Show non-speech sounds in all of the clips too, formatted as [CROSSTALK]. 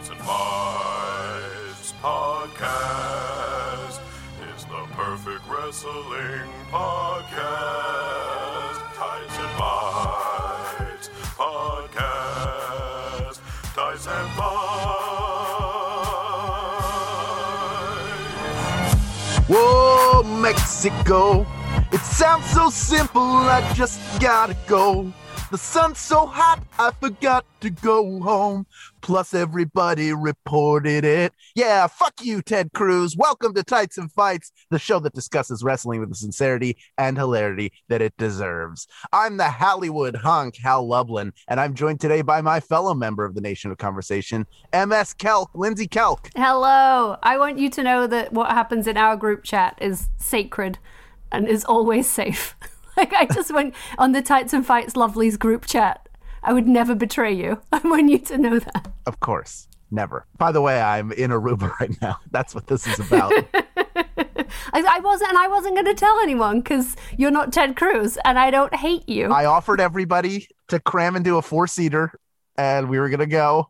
Tights and Fights podcast is the perfect wrestling podcast. Tights and Fights podcast. Tights and Fights. Whoa, Mexico. It sounds so simple, I just gotta go. The sun's so hot, I forgot to go home. Plus, everybody reported it. Yeah, fuck you, Ted Cruz. Welcome to Tights and Fights, the show that discusses wrestling with the sincerity and hilarity that it deserves. I'm the Hollywood hunk, Hal Lublin, and I'm joined today by my fellow member of the Nation of Conversation, MS Kelk, Lindsey Kelk. Hello. I want you to know that what happens in our group chat is sacred and is always safe. [LAUGHS] like I just went on the Tights and Fights Lovelies group chat. I would never betray you. [LAUGHS] I want you to know that. Of course, never. By the way, I'm in Aruba [LAUGHS] right now. That's what this is about. [LAUGHS] I, I wasn't, and I wasn't going to tell anyone because you're not Ted Cruz, and I don't hate you. I offered everybody to cram into a four seater, and we were gonna go.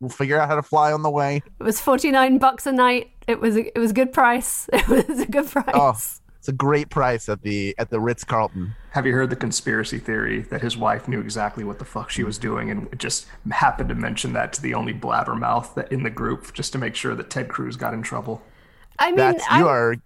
We'll figure out how to fly on the way. it was forty nine bucks a night. It was, a, it was a good price. It was a good oh, price. Oh, a great price at the at the Ritz Carlton. Have you heard the conspiracy theory that his wife knew exactly what the fuck she was doing and just happened to mention that to the only blabbermouth that in the group just to make sure that Ted Cruz got in trouble? I mean, That's I'm you are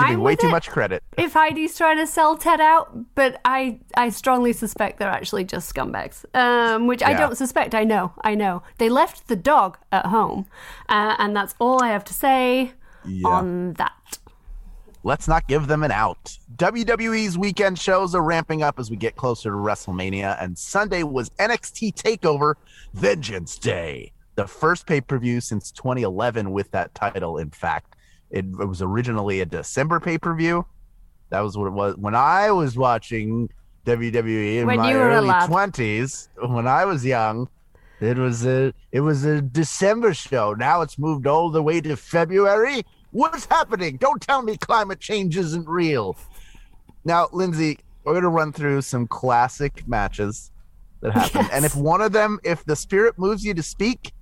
giving way too much credit. if Heidi's trying to sell Ted out, but I I strongly suspect they're actually just scumbags. Um, which I don't suspect. I know. I know. They left the dog at home, uh, and that's all I have to say on that. Let's not give them an out. WWE's weekend shows are ramping up as we get closer to WrestleMania, and Sunday was NXT Takeover Vengeance Day, the first pay per view since 2011 with that title. In fact, it, it was originally a December pay per view. That was what it was when I was watching WWE in When my early lad. 20s. When I was young, it was a it was a December show. Now it's moved all the way to February. What's happening? Don't tell me climate change isn't real. Now, Lindsey, we're gonna run through some classic matches that happened, and if one of them, if the spirit moves you to speak,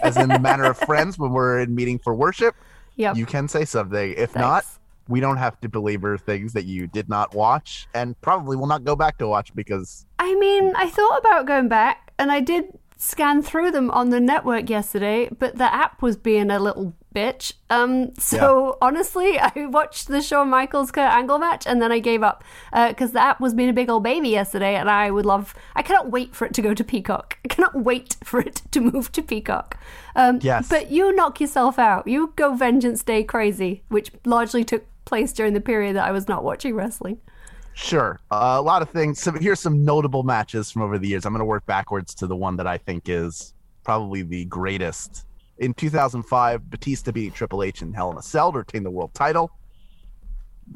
as in the manner of friends when we're in meeting for worship, Yep. you can say something. If not, we don't have to belabor things that you did not watch, and probably will not go back to watch because I mean, I thought about going back, and I did scan through them on the network yesterday, but the app was being a little bitch. Um, so honestly, [LAUGHS] I watched the Shawn Michaels Kurt Angle match, and then I gave up because the app was being a big old baby yesterday, and I would love. I cannot wait for it to go to Peacock. [LAUGHS] I cannot wait for it to move to Peacock. Um, Yes. but you knock yourself out. You go Vengeance Day crazy, which largely took place during the period that I was not watching wrestling. Sure. Uh, a lot of things. So here's some notable matches from over the years. I'm going to work backwards to the one that I think is probably the greatest. In 2005, Batista beat Triple H in Hell in a Cell to retain the world title.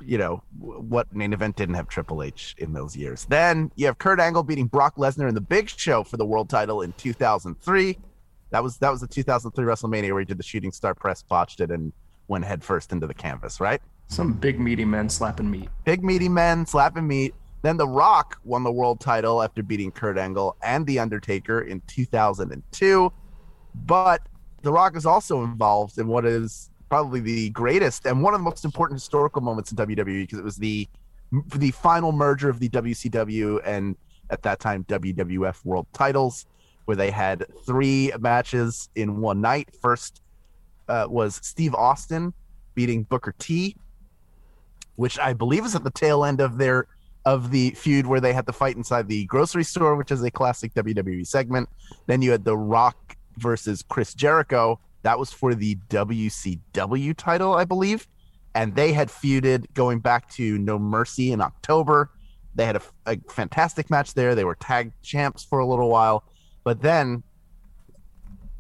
You know, what main event didn't have Triple H in those years? Then you have Kurt Angle beating Brock Lesnar in the Big Show for the world title in 2003. That was that was the 2003 WrestleMania where he did the shooting star press, botched it, and went headfirst into the canvas, right? Some big meaty men slapping meat. big meaty men slapping meat. Then The Rock won the world title after beating Kurt Angle and The Undertaker in 2002. But The Rock is also involved in what is probably the greatest and one of the most important historical moments in WWE because it was the the final merger of the WCW and at that time WWF world titles where they had three matches in one night. First uh, was Steve Austin beating Booker T which I believe is at the tail end of their of the feud where they had to fight inside the grocery store, which is a classic WWE segment. Then you had The Rock versus Chris Jericho. That was for the WCW title, I believe. And they had feuded going back to No Mercy in October. They had a, a fantastic match there. They were tag champs for a little while. But then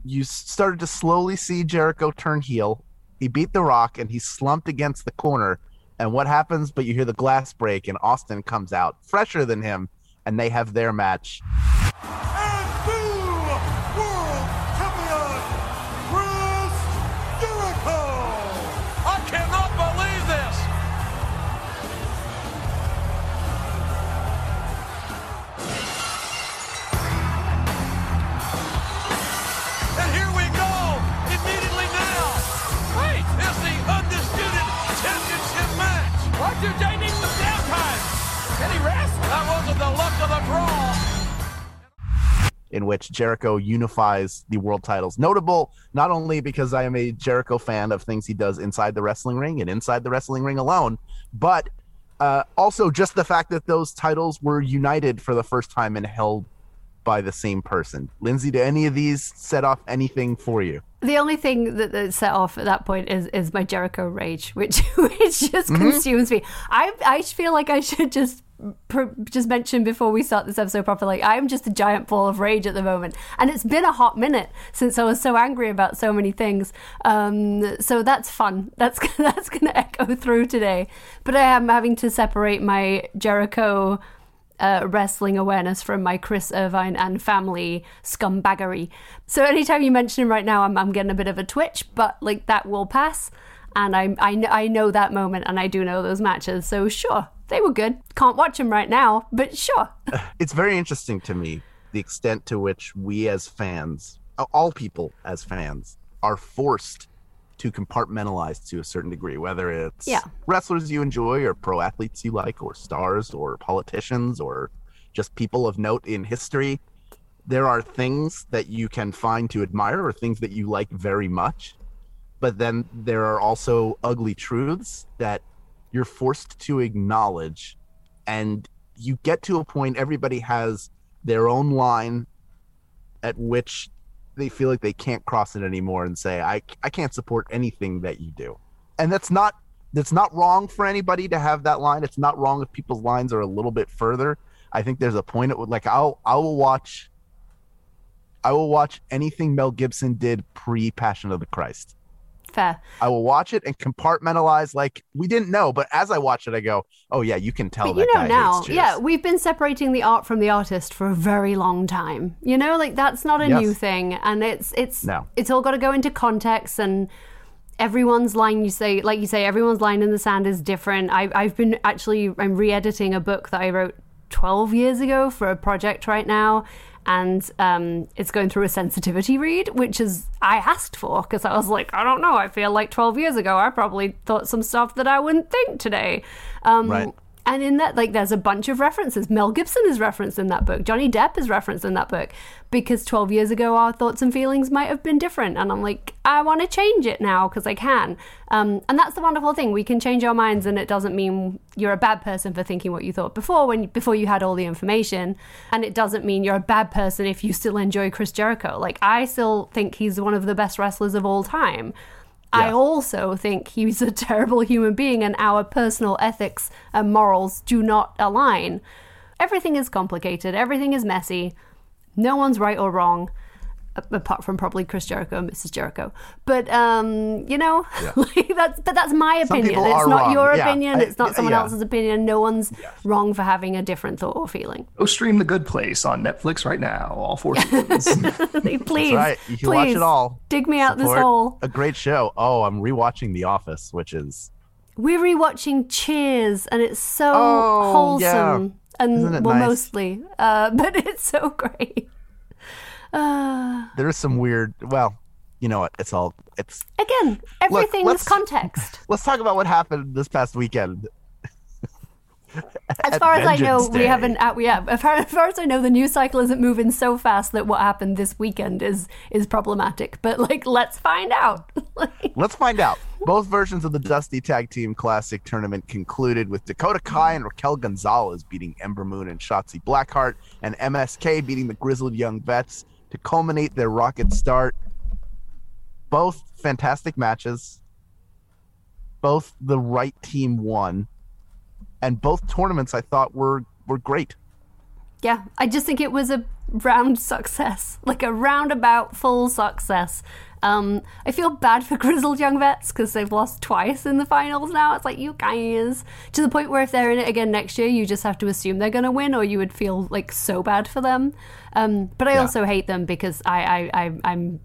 you started to slowly see Jericho turn heel. He beat The Rock and he slumped against the corner. And what happens? But you hear the glass break, and Austin comes out fresher than him, and they have their match. In which Jericho unifies the world titles. Notable not only because I am a Jericho fan of things he does inside the wrestling ring and inside the wrestling ring alone, but uh, also just the fact that those titles were united for the first time and held by the same person. Lindsey, do any of these set off anything for you? The only thing that, that set off at that point is, is my Jericho rage, which [LAUGHS] which just Mm-hmm. consumes me. I I feel like I should just pr- just mention before we start this episode properly. I'm just a giant ball of rage at the moment, and it's been a hot minute since I was so angry about so many things. Um, so that's fun. [LAUGHS] That's that's going to echo through today. But I am having to separate my Jericho uh, wrestling awareness from my Chris Irvine and family scumbaggery. So anytime you mention him right now, I'm, I'm getting a bit of a twitch, but like that will pass. And I, I, I know that moment and I do know those matches. So sure, they were good. Can't watch them right now, but sure. [LAUGHS] it's very interesting to me the extent to which we as fans, all people as fans, are forced to compartmentalize to a certain degree, whether it's Yeah. wrestlers you enjoy or pro athletes you like or stars or politicians or just people of note in history. There are things that you can find to admire or things that you like very much. But then there are also ugly truths that you're forced to acknowledge and you get to a point everybody has their own line at which they feel like they can't cross it anymore and say I I can't support anything that you do. And that's not that's not wrong for anybody to have that line. It's not wrong if people's lines are a little bit further. I think there's a point at like I'll I will watch I will watch anything Mel Gibson did pre Passion of the Christ. Fair. I will watch it and compartmentalize like we didn't know, but as I watch it, I go, "Oh yeah, you can tell But that you know now, yeah, we've been separating the art from the artist for a very long time. You know, like that's not a Yes. new thing, and it's it's No. it's all got to go into context and. Everyone's line, you say, like you say, everyone's line in the sand is different. I, I've been actually, I'm re-editing a book that I wrote 12 years ago for a project right now, and um, it's going through a sensitivity read, which is I asked for because I was like, I don't know, I feel like 12 years ago I probably thought some stuff that I wouldn't think today. Um, Right. And in that, like, there's a bunch of references. Mel Gibson is referenced in that book. Johnny Depp is referenced in that book because 12 years ago, our thoughts and feelings might have been different. And I'm like, I want to change it now because I can. Um, and that's the wonderful thing. We can change our minds, and it doesn't mean you're a bad person for thinking what you thought before when before you had all the information. And it doesn't mean you're a bad person if you still enjoy Chris Jericho. Like, I still think he's one of the best wrestlers of all time. I also think he's a [LAUGHS] terrible human being and our personal ethics and morals do not align. Everything is complicated, everything is messy. No one's right or wrong, apart from probably Chris Jericho and Mrs. Jericho. But um, you know, [LAUGHS] like that's but that's my opinion. It's not wrong. your Yeah. opinion. I- it's not someone yeah. else's opinion. No one's wrong for having a different thought or feeling. Go stream The Good Place on Netflix right now. All four [LAUGHS] seasons. please, right. You can please, watch it all. Dig me out this hole. A great show. Oh, I'm rewatching The Office, which is We're rewatching Cheers, and it's so Oh, wholesome. yeah. And well, nice? mostly, uh, [LAUGHS] but it's so great. Uh, there's some weird. Well, you know what? It's all. It's. again, everything is let's- context. [LAUGHS] Let's talk about what happened this past weekend. As far as I know, Vengeance we haven't. Uh, we have. [LAUGHS] As far, as far as I know, the news cycle isn't moving so fast that what happened this weekend is is problematic. But like, let's find out. [LAUGHS] Like, Let's find out. Both versions of the Dusty Tag Team Classic tournament concluded with Dakota Kai and Raquel Gonzalez beating Ember Moon and Shotzi Blackheart, and MSK beating the Grizzled Young Vets to culminate their rocket start. Both fantastic matches. Both the right team won, and both tournaments I thought were were great. Yeah, I just think it was a round success, [LAUGHS] like a roundabout full success. Um, I feel bad for [LAUGHS] grizzled young vets because they've lost twice in the finals now. It's like you guys to the point where if they're in it again next year, you just have to assume they're going to win, or you would feel like so bad for them. Um, but I Yeah. also hate them because I, I, I I'm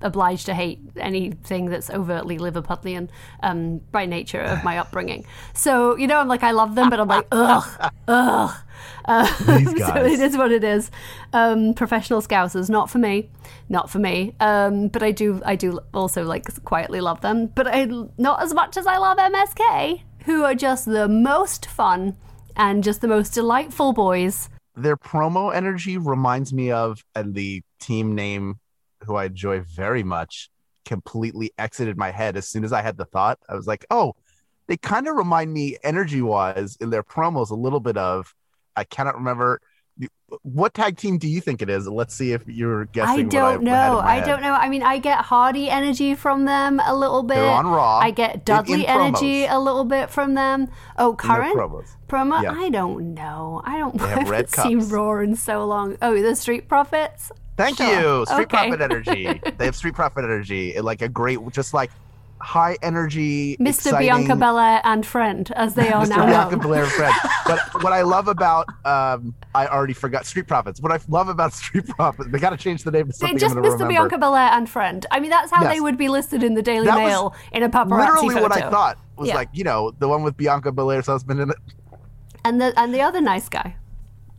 obliged to hate anything that's overtly Liverpudlian um, by nature of my upbringing. So you know, I'm like I love them, but I'm like ugh, ugh. Uh, These [LAUGHS] so it is what it is. Um, professional scousers, not for me, not for me. Um, but I do, I do also like quietly love them, but I not as much as I love MSK, who are just the most fun and just the most delightful boys. their promo energy reminds me of, and the team name, who I enjoy very much, completely exited my head as soon as I had the thought. I was like, oh, they kind of remind me energy wise in their promos a little bit of. I cannot remember what tag team do you think it is? Let's see if you're guessing. I don't I know. I head. don't know. I mean, I get Hardy energy from them a little bit. They're on Raw. I get Dudley energy promos. a little bit from them. Oh, current promos. promo? Yeah. I don't know. I don't. They [LAUGHS] I have haven't seen. Raw in so long. Oh, the Street Profits. Thank Sure. you. Street Okay. Profit Energy. [LAUGHS] they have Street Profit Energy. Like a great, just like high energy, Mr. exciting- Bianca Belair and friend, as they [LAUGHS] are Mr. now Mr. Bianca Belair and friend. But what I love about, um, I already forgot Street Profits. What I love about [LAUGHS] Street Profits, they got to change the name to something Just Mr. remember. Bianca Belair and friend. I mean, that's how Yes. they would be listed in the Daily That Mail in a paparazzi Literally, photo. what I thought was Yeah. like, you know, the one with Bianca Belair's husband in it. And the and the other nice guy.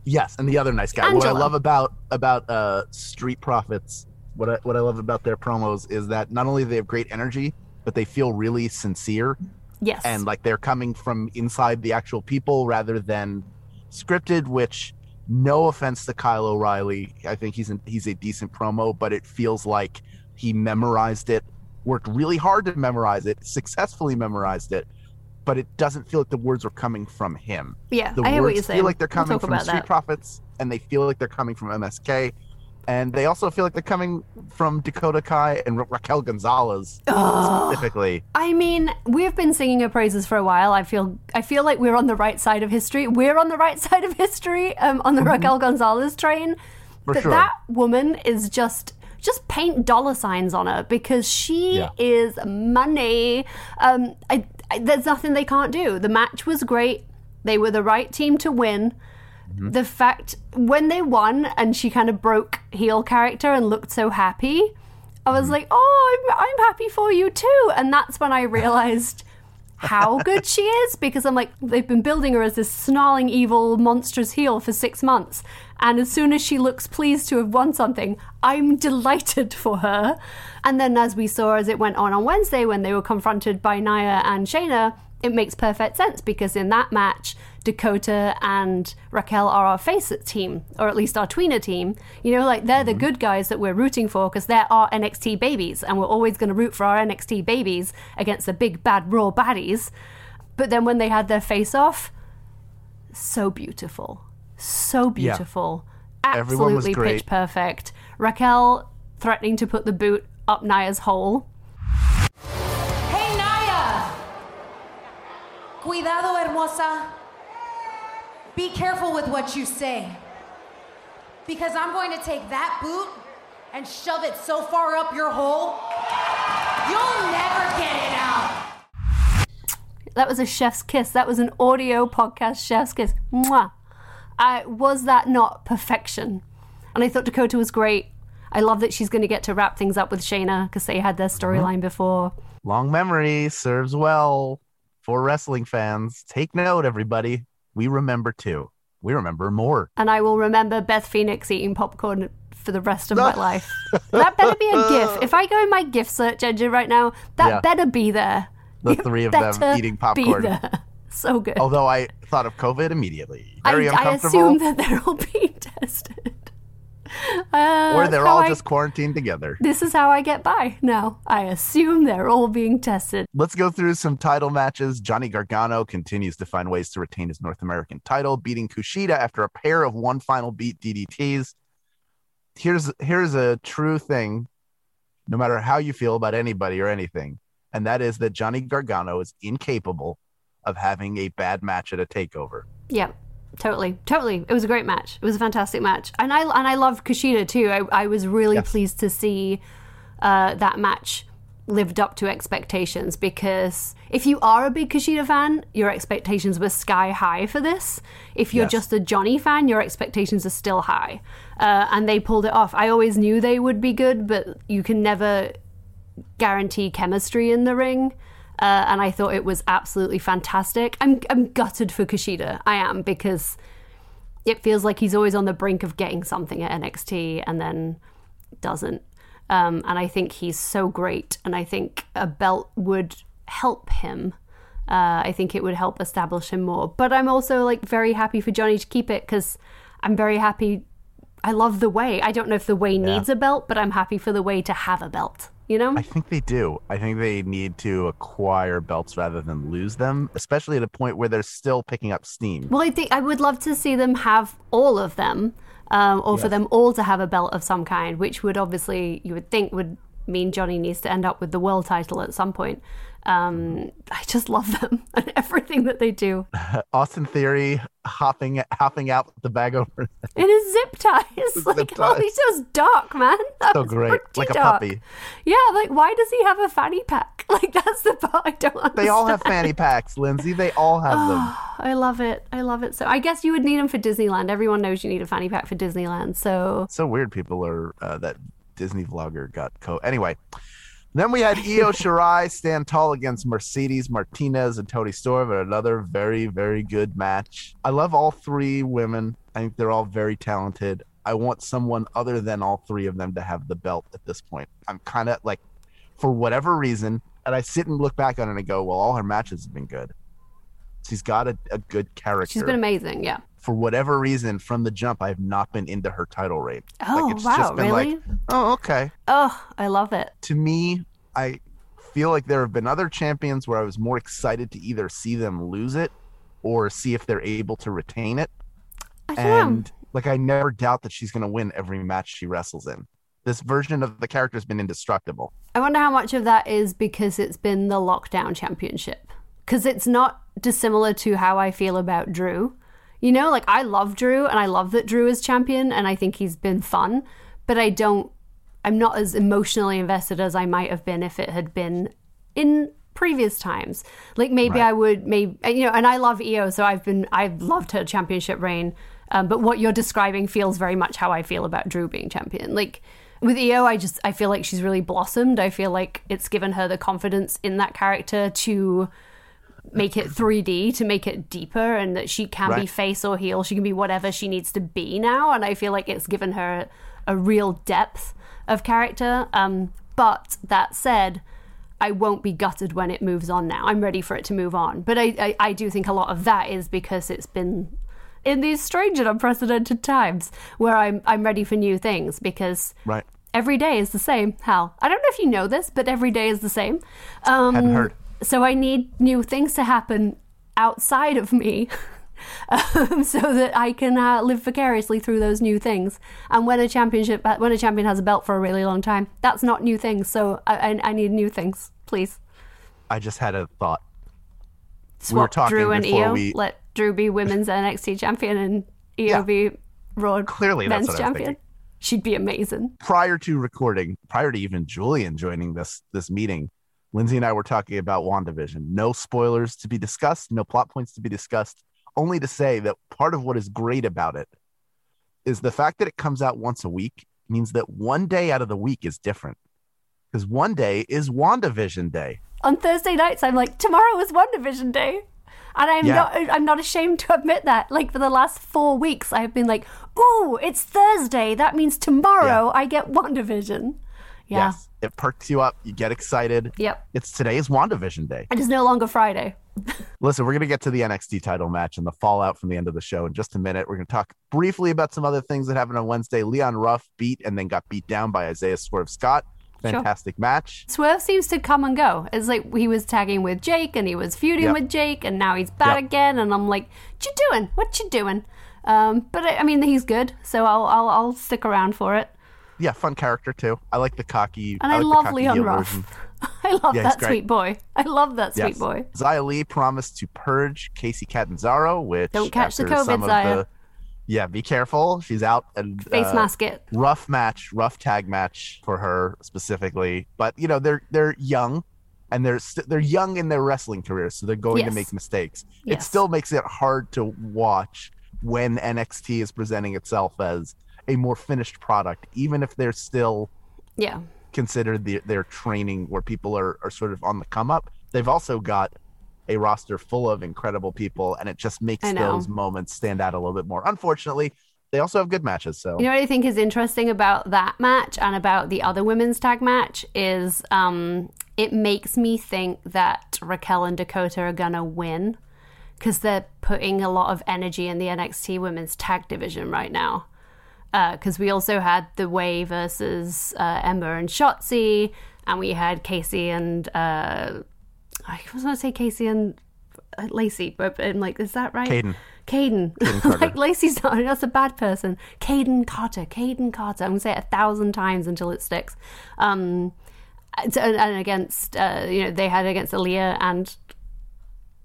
Yes, and the other nice guy. What I love about about uh, Street Profits, what I, what I love about their promos is that not only do they have great energy, but they feel really sincere Yes. and like they're coming from inside the actual people rather than scripted. Which, no offense to Kyle O'Reilly, I think he's an, he's a decent promo, but it feels like he memorized it, worked really hard to memorize it, successfully memorized it, but it doesn't feel like the words are coming from him yeah, the I hear what you're saying. feel like they're We'll coming from Street that. Profits, and they feel like they're coming from MSK, and they also feel like they're coming from Dakota Kai and Ra- Raquel Gonzalez specifically. I mean, we've been singing her praises for a while. I feel I feel like we're on the right side of history. We're on the right [LAUGHS] side of history um, on the Raquel Gonzalez train. Mm-hmm. For but sure. that woman is just just paint dollar signs on her because she Yeah. is money. Um, I, there's nothing they can't do. The match was great. They were the right team to win. Mm-hmm. The fact when they won and she kind of broke heel character and looked so happy, I Mm-hmm. was like, "Oh, I'm, I'm happy for you too." And that's when I [LAUGHS] realized how good she is because I'm like, they've been building her as this snarling, evil, monstrous heel for six months. And as soon as she looks pleased to have won something, I'm delighted for her. And then, as we saw as it went on on Wednesday when they were confronted by Nia and Shayna, it makes perfect sense because in that match, Dakota and Raquel are our face team, or at least our tweener team. You know, like they're the mm-hmm. good guys that we're rooting for because they're our NXT babies, and we're always going to root for our NXT babies against the big bad raw baddies. But then when they had their face off, so beautiful, so beautiful, Everyone was absolutely great. pitch perfect. Raquel threatening to put the boot up Nia's hole. Hey Nia! Cuidado, hermosa. Be careful with what you say. Because I'm going to take that boot and shove it so far up your hole, you'll never get it out. That was a chef's kiss. That was an audio podcast chef's kiss. Mwah. I was that not perfection? And I thought Dakota was great. I love that she's going to get to wrap things up with Shayna because they had their uh-huh. storyline before. Long memory serves well for wrestling fans. Take note, everybody. We remember too. We remember more. And I will remember Beth Phoenix eating popcorn for the rest of my [LAUGHS] life. That better be a GIF. If I go in my GIF search engine right now, that Yeah. better be there. The It three of [LAUGHS] them eating popcorn. [LAUGHS] So good. Although I thought of COVID immediately. Very I, I assume that they're all being tested. [LAUGHS] Uh, or they're all I- just quarantined together. This is how I get by now. I assume they're all being tested. Let's go through some title matches. Johnny Gargano continues to find ways to retain his North American title, beating Kushida after a pair of one final beat DDTs. Here's here's a true thing, no matter how you feel about anybody or anything, and that is that Johnny Gargano is incapable of having a bad match at a takeover. Yeah, totally, totally. It was a great match. It was a fantastic match, and I and I love Kushida too. I, I was really Yes. pleased to see uh, that match lived up to expectations because if you are a big Kushida fan, your expectations were sky high for this. If you're Yes. just a Johnny fan, your expectations are still high, uh, and they pulled it off. I always knew they would be good, but you can never guarantee chemistry in the ring. Uh, and I thought it was absolutely fantastic. I'm I'm gutted for Kushida. I am because it feels like he's always on the brink of getting something at NXT and then doesn't. Um, and I think he's so great, and I think a belt would help him. Uh, I think it would help establish him more. But I'm also like very happy for Johnny to keep it because I'm very happy. I love the way. I don't know if the way needs a belt, but I'm happy for the way to have a belt. You know? I think they do. I think they need to acquire belts rather than lose them, especially at a point where they're still picking up steam. Well, I think I would love to see them have all of them, um, or for them all to have a belt of some kind, which would obviously you would think would mean Johnny needs to end up with the world title at some point. Um, I just love them [LAUGHS] and everything that they do. [LAUGHS] Austin Theory hopping hopping out with the bag over In his zip ties, [LAUGHS] Zip like oh, he's just dark, man. That so great, like a dark. puppy. Yeah, like why does he have a fanny pack? Like that's the part I don't understand. They all have fanny packs, Lindsey. They all have them. [SIGHS] I love it. I love it. So I guess you would need them for Disneyland. Everyone knows you need a fanny pack for Disneyland. So So weird. People are uh, that Disney vlogger got co. Anyway, then we had Io Shirai stand tall against Mercedes Martinez and Toni Storm in another very very good match. I love all three women. I think they're all very talented. I want someone other than all three of them to have the belt at this point. I'm kind of like, for whatever reason, and I sit and look back on it and go, well, all her matches have been good. She's got a, a good character she's been amazing. Yeah. for whatever reason, from the jump, I have not been into her title reign. Oh, wow, been really? like, oh, okay. Oh, I love it. To me, I feel like there have been other champions where I was more excited to either see them lose it or see if they're able to retain it. I. And like, I never doubt that she's going to win every match she wrestles in. This version of the character has been indestructible. I wonder how much of that is because it's been the lockdown championship. Because it's not dissimilar to how I feel about Drew. You know, like I love Drew and I love that Drew is champion and I think he's been fun, but I don't, I'm not as emotionally invested as I might have been if it had been in previous times. Like maybe I would, maybe, you know, and I love Io, so I've been, I've loved her championship reign. Um, but what you're describing feels very much how I feel about Drew being champion. Like, with Io, I just I feel like she's really blossomed. I feel like it's given her the confidence in that character to make it 3D, to make it deeper, and that she can be face or heel. She can be whatever she needs to be now, and I feel like it's given her a real depth of character. Um, but that said, I won't be gutted when it moves on now. I'm ready for it to move on. But I, I, I do think a lot of that is because it's been in these strange and unprecedented times where I'm I'm ready for new things because Right. every day is the same. Hal, I don't know if you know this, but every day is the same. Um, Hadn't heard. So I need new things to happen outside of me. [LAUGHS] Um, so that I can uh, live vicariously through those new things. And when a championship, uh, when a champion has a belt for a really long time, that's not new things. So I, I, I need new things, please. I just had a thought. Swap We were talking Drew and Io. we- Let Drew be women's [LAUGHS] NXT champion and Io Yeah. be Raw Clearly, that's men's champion. thinking. She'd be amazing. prior to recording, prior to even Julian joining this this meeting, Lindsey and I were talking about WandaVision. No spoilers to be discussed, no plot points to be discussed, only to say that part of what is great about it is the fact that it comes out once a week means that one day out of the week is different. Because one day is WandaVision day. On Thursday nights, I'm like, tomorrow is WandaVision Day. And I'm Yeah. not I'm not ashamed to admit that. Like for the last four weeks I have been like, ooh, it's Thursday. That means tomorrow I get WandaVision. Yeah. Yes. It perks you up. You get excited. Yep. It's today's WandaVision day. It is no longer Friday. [LAUGHS] Listen, we're going to get to the NXT title match and the fallout from the end of the show in just a minute. We're going to talk briefly about some other things that happened on Wednesday. Leon Ruff beat and then got beat down by Isaiah Swerve Scott. Fantastic match. Swerve seems to come and go. It's like he was tagging with Jake and he was feuding Yep. with Jake and now he's back Yep. again and I'm like, what you doing? What you doing? Um, but I, I mean, he's good, so I'll, I'll I'll stick around for it. Yeah, fun character too. I like the cocky. And I, like love Leon Ruff. [LAUGHS] I love Yeah, that sweet boy. I love that sweet boy. Xia Li promised to purge Kacy Catanzaro, which Don't catch the COVID, Zaya. the- yeah, be careful. She's out and Face uh, mask it. rough match, rough tag match for her specifically. But you know they're they're young, and they're st- they're young in their wrestling careers, so they're going to make mistakes. It still makes it hard to watch when NXT is presenting itself as a more finished product, even if they're still Yeah. considered the, their training where people are, are sort of on the come up. They've also got a roster full of incredible people, and it just makes those moments stand out a little bit more. Unfortunately, they also have good matches. So You know what I think is interesting about that match and about the other women's tag match is um, it makes me think that Raquel and Dakota are gonna win because they're putting a lot of energy in the NXT Women's Tag Division right now. Because we also had the Way versus uh, Ember and Shotzi, and we had Kacy and uh, I was going to say Kacy and uh, Lacey, but I'm like, is that right? Kayden. Kayden. [LAUGHS] like Lacey's not that's a bad person. Kayden Carter. Kayden Carter. I'm gonna say it a thousand times until it sticks. Um, and, and against uh, you know they had against Aliyah and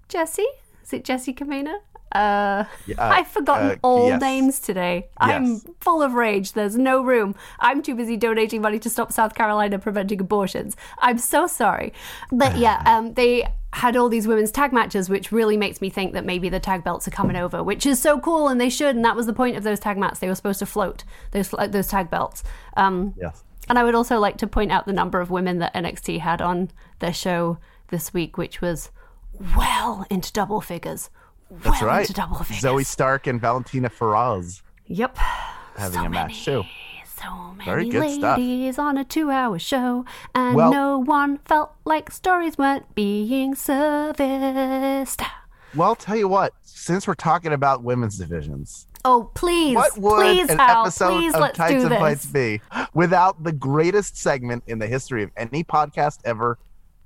Jessi. Is it Jessi Kamina? Uh, I've forgotten uh, all yes. names today. I'm full of rage. There's no room. I'm too busy donating money to stop South Carolina preventing abortions. I'm so sorry. But yeah, [SIGHS] um, they had all these women's tag matches, which really makes me think that maybe the tag belts are coming over, which is so cool, and they should. And that was the point of those tag mats. They were supposed to float those those tag belts. Um, Yes. and I would also like to point out the number of women that NXT had on their show this week, which was well into double figures. That's well right. into double figures. Zoey Stark and Valentina Feroz Yep. having So a match too. So many Very good stuff. ladies on a two-hour show, and Well- no one felt like stories weren't being serviced. Well, tell you what, since we're talking about women's divisions, Oh, please, what would please, an Hal, episode please, of do and Fights be without the greatest segment in the history of any podcast ever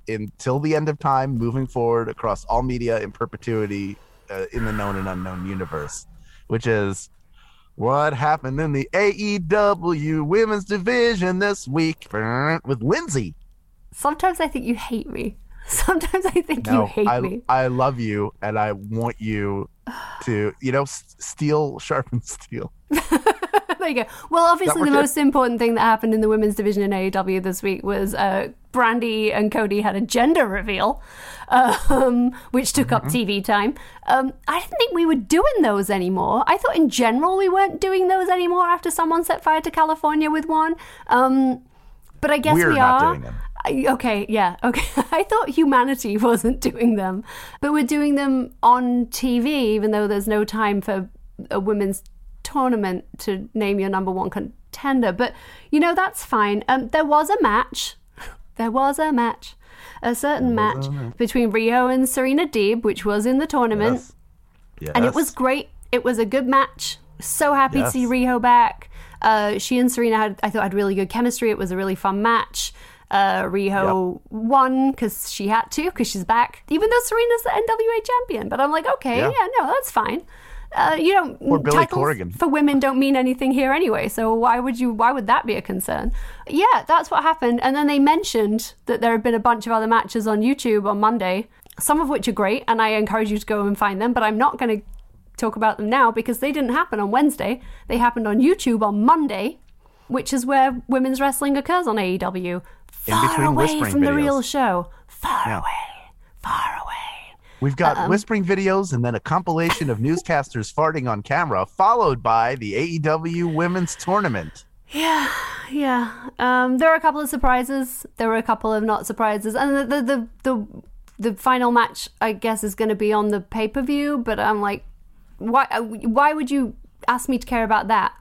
until the end of time, moving forward across all media in perpetuity uh, in the known and unknown universe, which is what happened in the AEW women's division this week with Lindsey. Sometimes I think you hate me. [LAUGHS] Sometimes I think you hate I, me. I love you and I want you to, you know, s- [LAUGHS] steel sharpen [LAUGHS] steel. there you go. Well, obviously, the it? most important thing that happened in the women's division in AEW this week was uh, Brandi and Cody had a gender reveal, um, which took up Mm-hmm. TV time. Um, I didn't think we were doing those anymore. I thought in general we weren't doing those anymore after someone set fire to California with one. Um, but I guess We're we not doing them. I- Okay, yeah, okay. [LAUGHS] I thought humanity [LAUGHS] wasn't doing them, but we're doing them on TV, even though there's no time for a women's tournament to name your number one contender. But you know that's fine. Um, there was a match. [LAUGHS] There was a match, a certain match between Riho and Serena Deeb, which was in the tournament Yes. Yes. and it was great. It was a good match. So happy Yes. to see Riho back. Uh, she and Serena had, I thought, had really good chemistry. It was a really fun match. Uh, Riho won because she had to because she's back. Even though Serena's the NWA champion, but I'm like, okay, yeah, no, that's fine. Uh, you don't Or Billy Corgan. for women don't mean anything here anyway. So why would you? Why would that be a concern? Yeah, that's what happened. And then they mentioned that there had been a bunch of other matches on YouTube on Monday, some of which are great, and I encourage you to go and find them. But I'm not going to talk about them now because they didn't happen on Wednesday. They happened on YouTube on Monday, which is where women's wrestling occurs on AEW. Far away from the real show. Far Yeah. away. Far away. We've got Um, whispering videos and then a compilation of newscasters farting on camera, followed by the AEW women's tournament. Yeah, yeah. Um, there were a couple of surprises. There were a couple of not surprises, and the the the the, the final match, I guess, is going to be on the pay per view. But I'm like, why? uh, Why would you ask me to care about that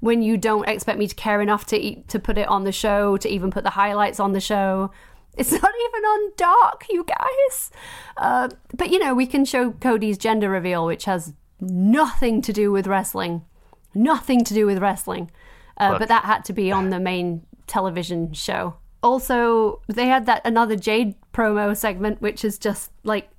when you don't expect me to care enough to eat, to put it on the show, to even put the highlights on the show? It's not even on Dark, you guys. Uh, but you know, we can show Cody's gender reveal, which has nothing to do with wrestling. Nothing to do with wrestling. Uh, but that had to be on the main television show. Also, they had that another Jade promo segment, which is just like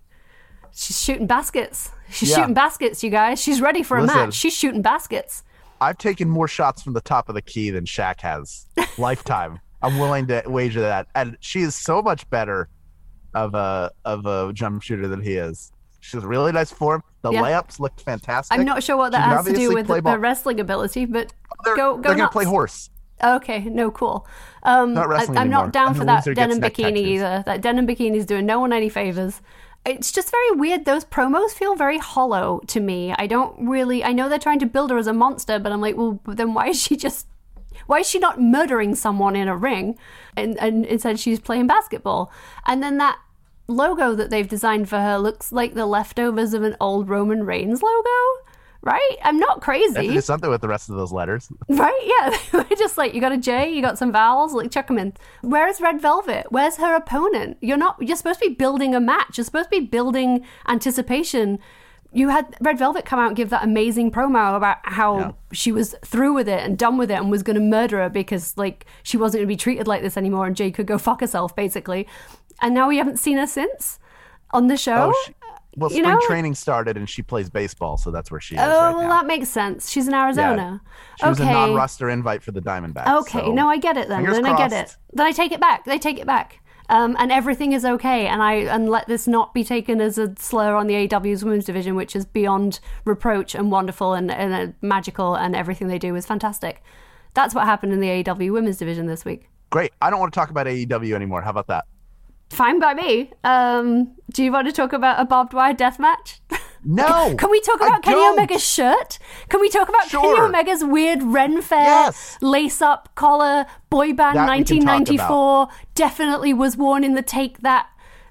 she's shooting baskets. She's Yeah. shooting baskets, you guys. She's ready for a Listen. match. She's shooting baskets. I've taken more shots from the top of the key than Shaq has. [LAUGHS] Lifetime. I'm willing to wager that. And she is so much better of a of a jump shooter than he is. She's really nice form. The Yeah. layups looked fantastic. I'm not sure what that has to do with her wrestling ability, but They're, go go they're gonna play horse. Okay, no, cool. Um, Not I, wrestling I'm anymore. not down And for that denim bikini either. That denim bikini is doing no one any favors. It's just very weird. Those promos feel very hollow to me. I don't really. I know they're trying to build her as a monster, but I'm like, well, then why is she just? Why is she not murdering someone in a ring, and, and instead she's playing basketball? And then that logo that they've designed for her looks like the leftovers of an old Roman Reigns logo, right? I'm not They have to crazy. do something with the rest of those letters. [LAUGHS] Right? Yeah. [LAUGHS] We're just like, you got a J, you got some vowels, like chuck them in. Where's Red Velvet? Where's her opponent? You're not, you're supposed to be building a match. You're supposed to be building anticipation you had Red Velvet come out and give that amazing promo about how Yeah. she was through with it and done with it and was going to murder her because like she wasn't going to be treated like this anymore and Jay could go fuck herself basically. And now we haven't seen her since on the show. Oh, she, well, you spring know? training started and she plays baseball, so that's where she is Oh, right well, now. that makes sense. She's in Arizona. She was a non-roster invite for the Diamondbacks. Okay, so no, I get it then. fingers Then I get it. Then I take it back. They take it back. Um, and everything is okay. And I and let this not be taken as a slur on the AW's women's division, which is beyond reproach and wonderful and, and uh, magical, and everything they do is fantastic. That's what happened in the AW women's division this week. Great. I don't want to talk about AEW anymore. How about that? Fine by me. Um, do you want to talk about a barbed wire death match? No. [LAUGHS] Can we talk I about Kenny don't. Omega's shirt? Can we talk about Kenny Omega's weird Ren Fair Yes. lace up collar boy band That we can talk 1994? Definitely was worn in the Take That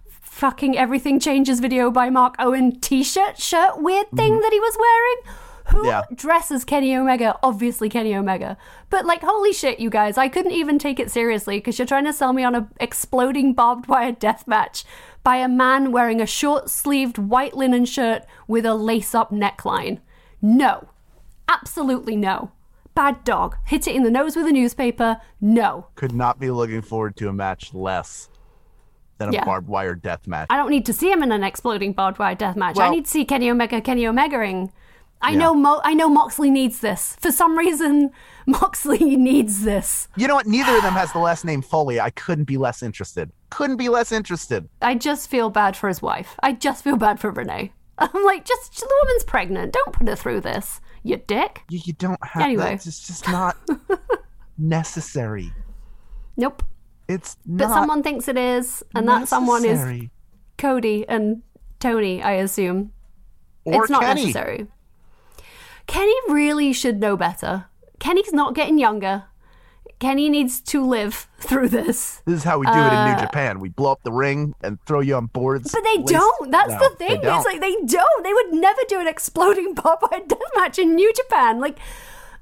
fucking Everything Changes video by Mark Owen t shirt shirt weird thing that he was wearing. Who Mm-hmm. Yeah. dresses Kenny Omega? Obviously Kenny Omega. But like, holy shit, you guys, I couldn't even take it seriously because you're trying to sell me on a exploding barbed wire death match by a man wearing a short sleeved white linen shirt with a lace up neckline. No. Absolutely no. Bad dog. Hit it in the nose with a newspaper. No. Could not be looking forward to a match less than a Yeah. barbed wire death match. I don't need to see him in an exploding barbed wire death match. I Well- need to see Kenny Omega, Kenny Omegaing. I Yeah. know Mo- I know Moxley needs this. For some reason, [LAUGHS] Moxley needs this. You know what? Neither of them has the last name Foley. I couldn't be less interested. Couldn't be less interested. I just feel bad for his wife. I just feel bad for Renee. [LAUGHS] I'm like, just the woman's pregnant. Don't put her through this, you dick. You, you don't have Anyway. that. It's just not [LAUGHS] necessary. Nope. It's But someone thinks it is, and that someone is. Cody and Tony, I assume. or it's not Kenny. necessary. Kenny really should know better. Kenny's not getting younger. Kenny needs to live [LAUGHS] through this. This is how we do it in New Japan. We blow up the ring and throw you on boards. Uh, But they Lace- don't. That's No, the thing. It's like they don't. They would never do an exploding [LAUGHS] barbed death match in New Japan. Like,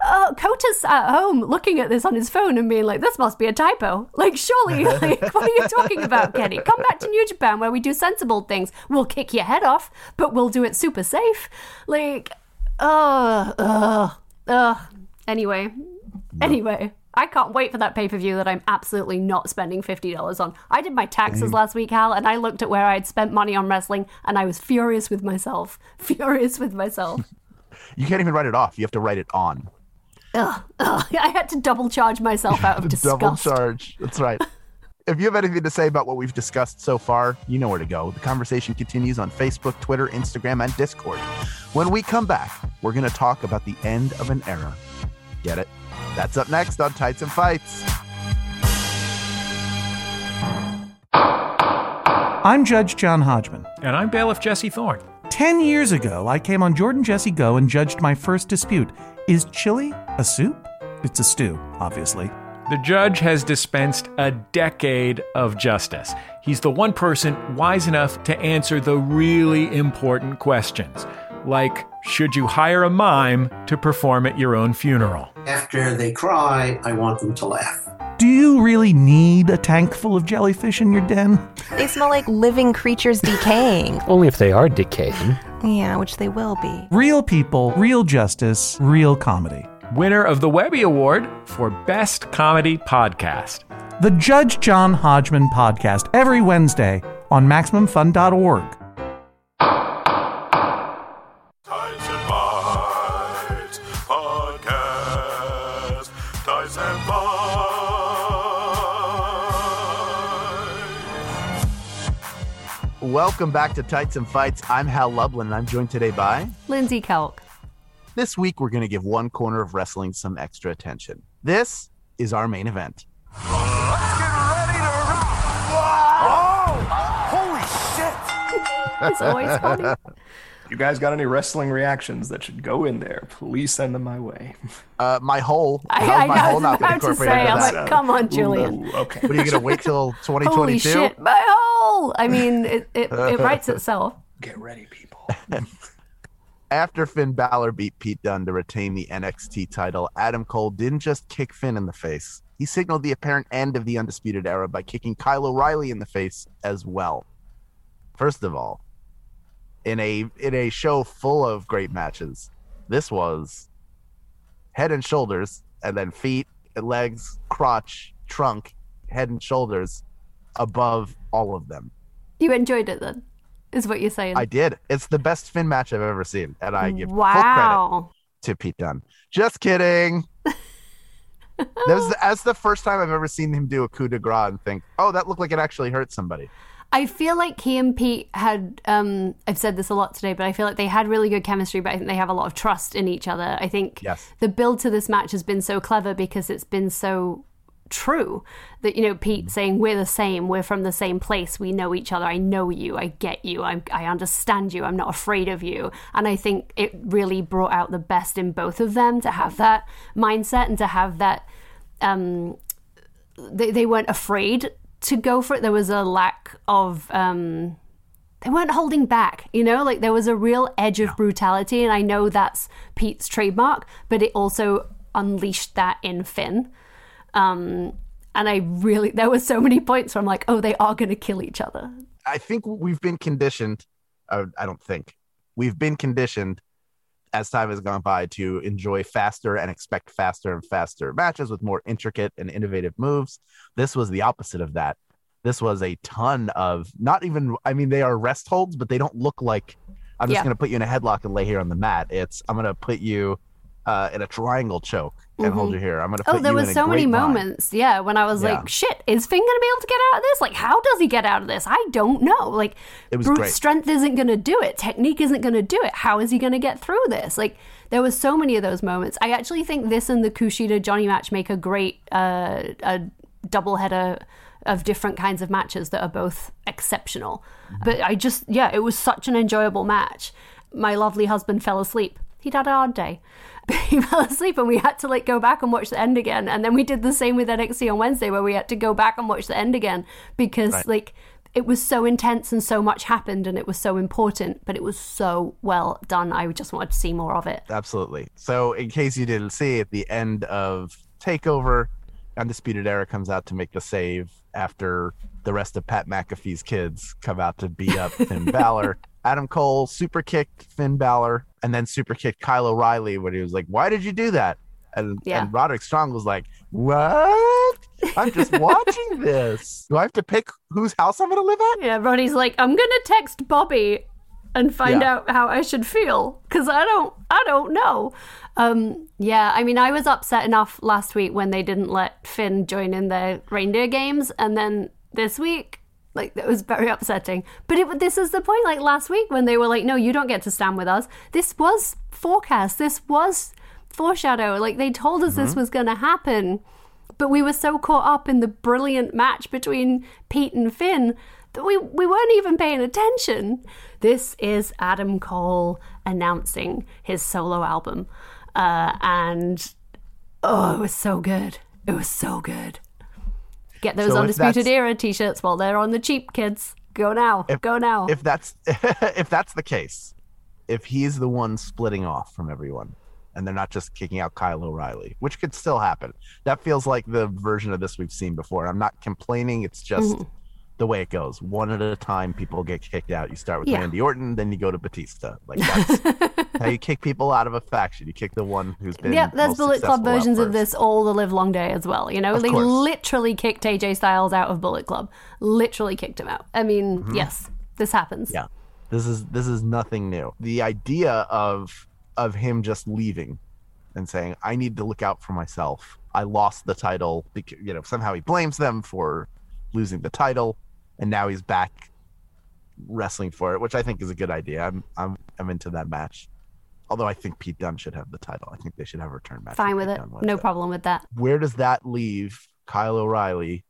uh, Kota's at home looking at this on his phone and being like, "This must be a typo." Like, surely, [LAUGHS] like, what are you talking about, Kenny? Come back to New Japan where we do sensible things. We'll kick your head off, but we'll do it super safe. Like, uh, uh, uh. Anyway, anyway. I can't wait for that pay per view that I'm absolutely not spending fifty dollars on. I did my taxes mm. last week, Hal, and I looked at where I had spent money on wrestling, and I was furious with myself. [LAUGHS] Furious with myself. [LAUGHS] You can't even write it off. You have to write it on. ugh, ugh. [LAUGHS] I had to double charge myself out of disgust. Double charge. That's right. if you have anything to say about what we've discussed so far, you know where to go. The conversation continues on Facebook, Twitter, Instagram, and Discord. When we come back, we're going to talk about the end of an era. Get it? That's up next on Tights and Fights. I'm Judge John Hodgman. And I'm Bailiff Jesse Thorne. Ten years ago, I came on Jordan Jesse Go and judged my first dispute. Is chili a soup? It's a stew, obviously. The judge has dispensed a decade of justice. He's the one person wise enough to answer the really important questions, like should you hire a mime to perform at your own funeral? After they cry, I want them to laugh. Do you really need a tank full of jellyfish in your den? They smell like living creatures decaying. [LAUGHS] Only if they are decaying. Yeah, which they will be. Real people, real justice, real comedy. Winner of the Webby Award for Best Comedy Podcast. The Judge John Hodgman podcast every Wednesday on MaximumFun.org. Welcome back to Tights and Fights. I'm Hal Lublin, and I'm joined today by. Lindsey Kelk. This week, we're going to give one corner of wrestling some extra attention. This is our main event. Let's get ready to rock. Oh, holy shit. [LAUGHS] It's always funny. You guys got any wrestling reactions that should go in there? Please send them my way. Uh, my hole. [LAUGHS] I, I, my I hole was not been about to incorporated say, I'm like, come on, Julian. Ooh, okay. What are you going to wait till [LAUGHS] 2022? Holy shit, my hole! I mean, it, it, it writes itself. Get ready, people. [LAUGHS] After Finn Balor beat Pete Dunne to retain the NXT title, Adam Cole didn't just kick Finn in the face. He signaled the apparent end of the Undisputed Era by kicking Kyle O'Reilly in the face as well. First of all, in a in a show full of great matches. This was head and shoulders, and then feet, and legs, crotch, trunk, head and shoulders above all of them. You enjoyed it then, is what you're saying. I did. It's the best Finn match I've ever seen, and I give full credit to Pete Dunne. Just kidding. [LAUGHS] that was the, that's the first time I've ever seen him do a coup de grace and think, "Oh, that looked like it actually hurt somebody." I feel like he and Pete had, um, I've said this a lot today, but I feel like they had really good chemistry, but I think they have a lot of trust in each other. I think Yes. the build to this match has been so clever because it's been so true that, you know, Pete saying, We're the same, we're from the same place, we know each other, I know you, I get you, I, I understand you, I'm not afraid of you. And I think it really brought out the best in both of them to have that mindset and to have that um, they, they weren't afraid to go for it. There was a lack of um they weren't holding back, you know, like there was a real edge of brutality, and I know that's Pete's trademark, but it also unleashed that in Finn. Um and I really there were so many points where I'm like, oh, they are gonna kill each other. I think we've been conditioned. Uh, I don't think we've been conditioned as time has gone by to enjoy faster and expect faster and faster matches with more intricate and innovative moves. This was the opposite of that. This was a ton of not even. I mean, they are rest holds, but they don't look like. I'm just Yeah. going to put you in a headlock and lay here on the mat. It's I'm going to put you uh, in a triangle choke and hold you here. I'm going to. Oh, there was so many moments, yeah, when I was Yeah. like, shit, is Finn gonna be able to get out of this? Like, how does he get out of this? I don't know. Like, It was brute great. strength isn't gonna do it. Technique isn't gonna do it. How is he gonna get through this? Like, there was so many of those moments. I actually think this and the Kushida Johnny match make a great uh, a double header of different kinds of matches that are both exceptional. Mm-hmm. But I just, yeah, it was such an enjoyable match. My lovely husband fell asleep. He'd had a hard day. [LAUGHS] he fell asleep and we had to like go back and watch the end again. And then we did the same with NXT on Wednesday where we had to go back and watch the end again because Right. like it was so intense and so much happened and it was so important, but it was so well done. I just wanted to see more of it. Absolutely. So, in case you didn't see, at the end of Takeover, Undisputed Era comes out to make the save after the rest of Pat McAfee's kids come out to beat up Finn [LAUGHS] Balor. Adam Cole super kicked Finn Balor and then super kicked Kyle O'Reilly when he was like, Why did you do that? And, Yeah. and Roderick Strong was like, What? I'm just [LAUGHS] watching this. Do I have to pick whose house I'm going to live at? Yeah, Ronnie's like, I'm gonna text Bobby and find Yeah. out how I should feel because I don't, I don't know. Um, yeah, I mean, I was upset enough last week when they didn't let Finn join in the reindeer games, and then this week, like, it was very upsetting. But it, this is the point. Like last week when they were like, "No, you don't get to stand with us." This was forecast. This was foreshadow. Like they told us this was going to happen. But we were so caught up in the brilliant match between Pete and Finn that we, we weren't even paying attention. This is Adam Cole announcing his solo album. Uh, and oh, it was so good. It was so good. Get those So Undisputed Era t shirts while they're on the cheap, kids. Go now. Go now. if that's [LAUGHS] if that's the case, if he's the one splitting off from everyone, and they're not just kicking out Kyle O'Reilly, which could still happen, that feels like the version of this we've seen before. I'm not complaining; it's just Mm-hmm. The way it goes. One at a time, people get kicked out. You start with Yeah. Randy Orton, then you go to Batista. Like [LAUGHS] that's how you kick people out of a faction. You kick the one who's been Yeah, there's Bullet Club versions of this all the live long day as well. You know, Of they course. literally kicked AJ Styles out of Bullet Club. Literally kicked him out. I mean, yes, this happens. Mm-hmm. Yeah. This is this is nothing new. The idea of of him just leaving and saying, "I need to look out for myself. I lost the title because you know somehow he blames them for losing the title, and now he's back wrestling for it, which I think is a good idea. I'm I'm I'm into that match. Although I think Pete Dunne should have the title. I think they should have a return match. Fine with Pete it. What No that? problem with that. Where does that leave Kyle O'Reilly,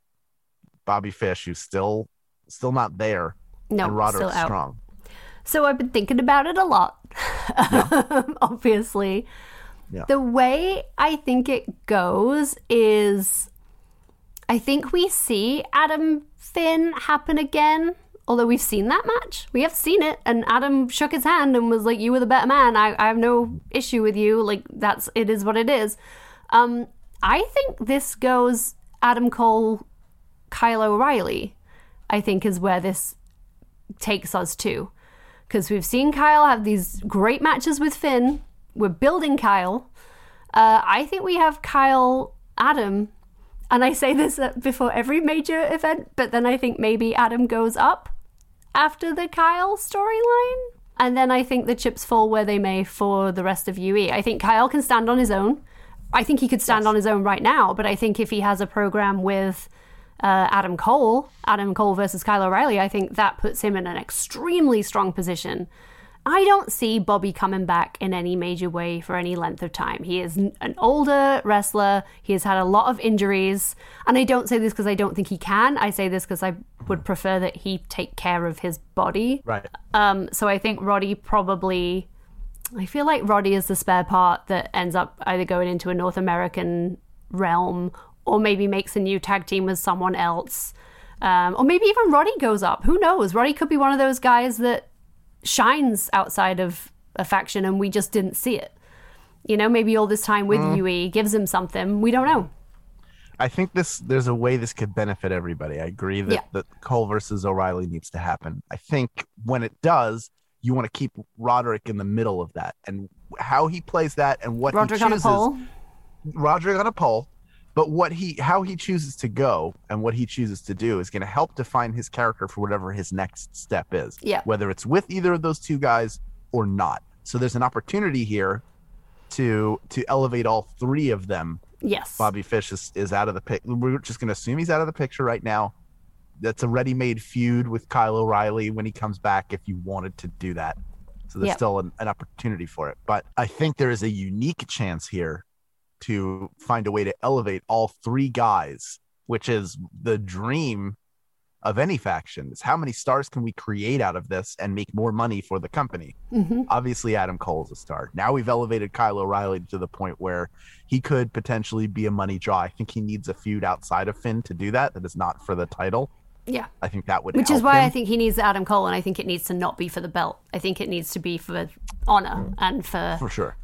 Bobby Fish, who's still still not there, No, and Roderick still out. Strong? So I've been thinking about it a lot, [LAUGHS] um, obviously. Yeah. The way I think it goes is I think we see Adam Finn happen again. Although we've seen that match, we have seen it, and Adam shook his hand and was like, "You were the better man. I, I have no issue with you. Like that's it is what it is." Um, I think this goes Adam Cole, Kyle O'Reilly. I think is where this takes us to because we've seen Kyle have these great matches with Finn. We're building Kyle. Uh, I think we have Kyle Adam, and I say this uh, before every major event, but then I think maybe Adam goes up after the Kyle storyline. And then I think the chips fall where they may for the rest of UE. I think Kyle can stand on his own. I think he could stand on his own right now, but I think if he has a program with uh, Adam Cole, Adam Cole versus Kyle O'Reilly, I think that puts him in an extremely strong position. I don't see Bobby coming back in any major way for any length of time. He is an older wrestler. He has had a lot of injuries. And I don't say this because I don't think he can. I say this because I would prefer that he take care of his body. Right. Um, so I think Roddy probably. I feel like Roddy is the spare part that ends up either going into a North American realm or maybe makes a new tag team with someone else. Um, or maybe even Roddy goes up. Who knows? Roddy could be one of those guys that shines outside of a faction and we just didn't see it. You know, maybe all this time with mm. UE gives him something. We don't know. I think this there's a way this could benefit everybody. I agree that, Yeah. that Cole versus O'Reilly needs to happen. I think when it does, you want to keep Roderick in the middle of that and how he plays that and what Roderick he on a chooses. pole. Roderick on a pole, but what he how he chooses to go and what he chooses to do is going to help define his character for whatever his next step is. Yeah. Whether it's with either of those two guys or not. So there's an opportunity here to to elevate all three of them Yes. Bobby Fish is, is out of the pic. We're just going to assume he's out of the picture right now. That's a ready-made feud with Kyle O'Reilly when he comes back. If you wanted to do that, so there's Yep. still an, an opportunity for it. But I think there is a unique chance here to find a way to elevate all three guys, which is the dream of any faction. Is how many stars can we create out of this and make more money for the company? hmm obviously Adam Cole is a star. Now we've elevated Kyle O'Reilly to the point where he could potentially be a money draw. I think he needs a feud outside of Finn to do that. That is not for the title. Yeah. I think that would Which is why him. I think he needs Adam Cole, and I think it needs to not be for the belt. I think it needs to be for honor and for for sure.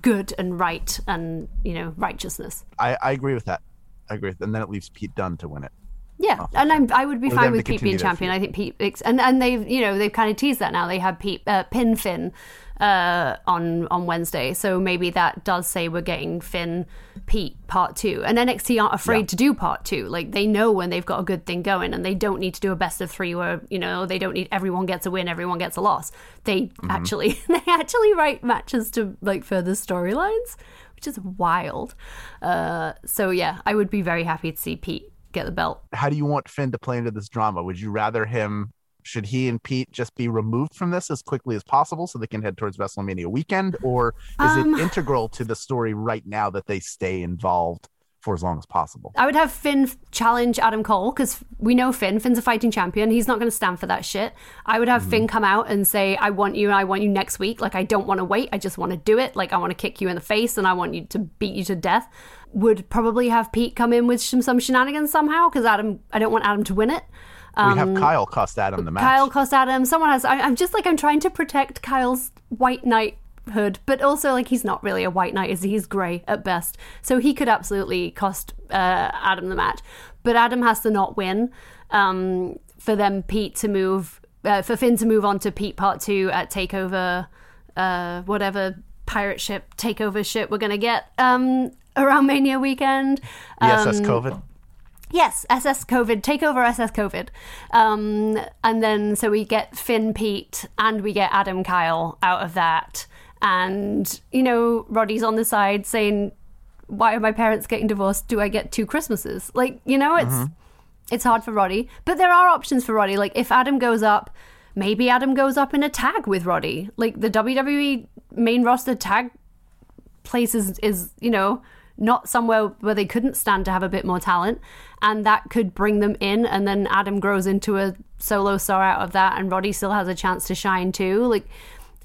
good and right and you know righteousness. I, I agree with that. I agree. With, and then it leaves Pete Dunne to win it. Yeah, and I'm, I would be fine with Pete being champion. I think Pete, and and they've you know they've kind of teased that now. They have Pete uh, pin Finn uh, on on Wednesday, so maybe that does say we're getting Finn Pete part two. And NXT aren't afraid Yeah. to do part two. Like they know when they've got a good thing going, and they don't need to do a best of three where you know they don't need everyone gets a win, everyone gets a loss. They Mm-hmm. actually [LAUGHS] they actually write matches to like further storylines, which is wild. Uh, so yeah, I would be very happy to see Pete get the belt. How do you want Finn to play into this drama? Would you rather him? Should he and Pete just be removed from this as quickly as possible so they can head towards WrestleMania weekend, or is Um, it integral to the story right now that they stay involved for as long as possible? I would have Finn challenge Adam Cole because we know Finn. Finn's a fighting champion. He's not going to stand for that shit. I would have Finn come out and say, "I want you. I want you next week. Like I don't want to wait. I just want to do it. Like I want to kick you in the face and I want you to beat you to death." Would probably have Pete come in with some, some shenanigans somehow because Adam. I don't want Adam to win it. we have Kyle cost Adam the match. Um, Kyle cost Adam. Someone has. I, I'm just like I'm trying to protect Kyle's white knighthood, but also like he's not really a white knight, is he? He's grey at best, so he could absolutely cost uh, Adam the match. But Adam has to not win um, for them Pete to move uh, for Finn to move on to Pete Part Two at Takeover, uh, whatever pirate ship takeover ship we're gonna get um, [LAUGHS] around Mania weekend. The SS Um, COVID. Yes, SS COVID, take over SS COVID. Um, and then so we get Finn Pete and we get Adam Kyle out of that. And, you know, Roddy's on the side saying, Why are my parents getting divorced? Do I get two Christmases? Like, you know, it's it's hard for Roddy. But there are options for Roddy. Like if Adam goes up, maybe Adam goes up in a tag with Roddy. Like the WWE main roster tag places is, is you know not somewhere where they couldn't stand to have a bit more talent and that could bring them in and then adam grows into a solo star out of that and roddy still has a chance to shine too. Like